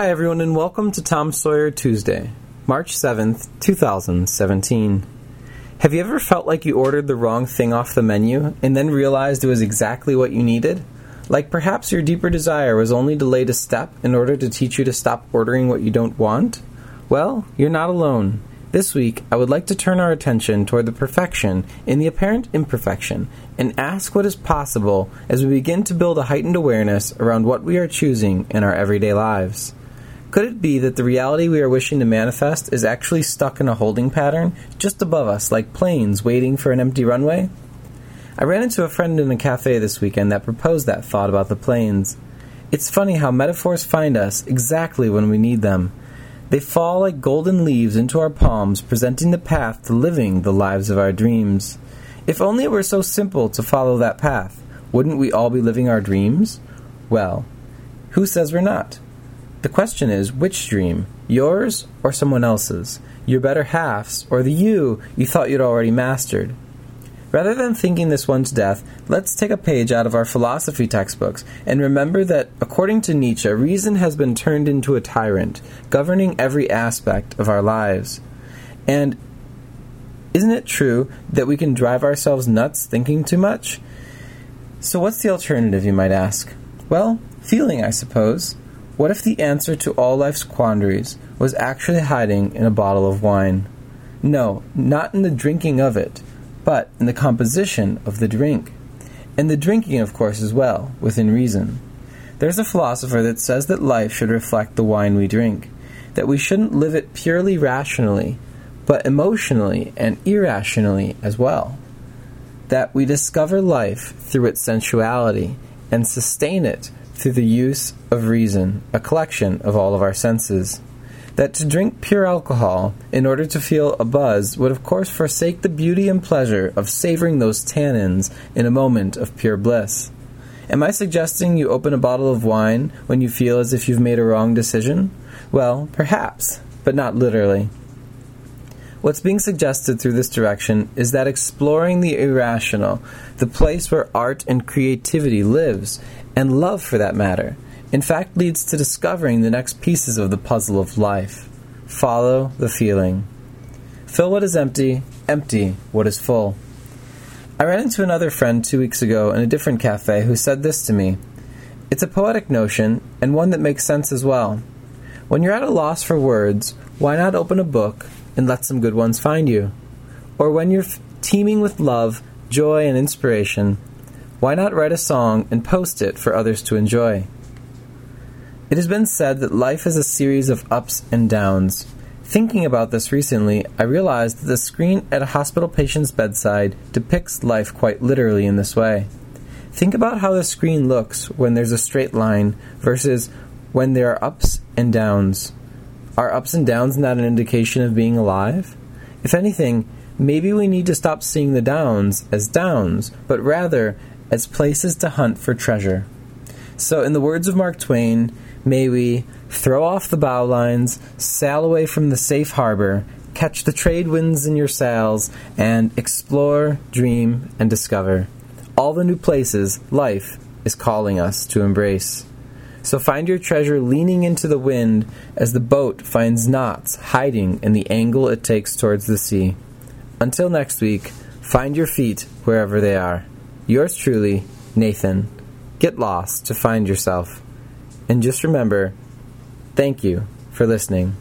Hi, everyone, and welcome to Tom Sawyer Tuesday, March 7th, 2017. Have you ever felt like you ordered the wrong thing off the menu and then realized it was exactly what you needed? Like perhaps your deeper desire was only delayed a step in order to teach you to stop ordering what you don't want? Well, you're not alone. This week, I would like to turn our attention toward the perfection in the apparent imperfection and ask what is possible as we begin to build a heightened awareness around what we are choosing in our everyday lives. Could it be that the reality we are wishing to manifest is actually stuck in a holding pattern just above us, like planes waiting for an empty runway? I ran into a friend in a cafe this weekend that proposed that thought about the planes. It's funny how metaphors find us exactly when we need them. They fall like golden leaves into our palms, presenting the path to living the lives of our dreams. If only it were so simple to follow that path, wouldn't we all be living our dreams? Well, who says we're not? The question is which dream? Yours or someone else's? Your better half's or the you you thought you'd already mastered? Rather than thinking this one to death, let's take a page out of our philosophy textbooks and remember that, according to Nietzsche, reason has been turned into a tyrant, governing every aspect of our lives. And isn't it true that we can drive ourselves nuts thinking too much? So, what's the alternative, you might ask? Well, feeling, I suppose. What if the answer to all life's quandaries was actually hiding in a bottle of wine? No, not in the drinking of it, but in the composition of the drink. And the drinking, of course, as well, within reason. There's a philosopher that says that life should reflect the wine we drink, that we shouldn't live it purely rationally, but emotionally and irrationally as well. That we discover life through its sensuality and sustain it through the use of reason, a collection of all of our senses. That to drink pure alcohol in order to feel a buzz would, of course, forsake the beauty and pleasure of savoring those tannins in a moment of pure bliss. Am I suggesting you open a bottle of wine when you feel as if you've made a wrong decision? Well, perhaps, but not literally. What's being suggested through this direction is that exploring the irrational, the place where art and creativity lives, and love for that matter, in fact leads to discovering the next pieces of the puzzle of life. Follow the feeling. Fill what is empty, empty what is full. I ran into another friend two weeks ago in a different cafe who said this to me. It's a poetic notion, and one that makes sense as well. When you're at a loss for words, why not open a book and let some good ones find you? Or when you're teeming with love, joy, and inspiration, why not write a song and post it for others to enjoy? It has been said that life is a series of ups and downs. Thinking about this recently, I realized that the screen at a hospital patient's bedside depicts life quite literally in this way. Think about how the screen looks when there's a straight line versus when there are ups and downs. Are ups and downs not an indication of being alive? If anything, maybe we need to stop seeing the downs as downs, but rather as places to hunt for treasure. So, in the words of Mark Twain, may we throw off the bowlines, sail away from the safe harbor, catch the trade winds in your sails, and explore, dream, and discover all the new places life is calling us to embrace. So find your treasure leaning into the wind as the boat finds knots hiding in the angle it takes towards the sea. Until next week, find your feet wherever they are. Yours truly, Nathan. Get lost to find yourself. And just remember thank you for listening.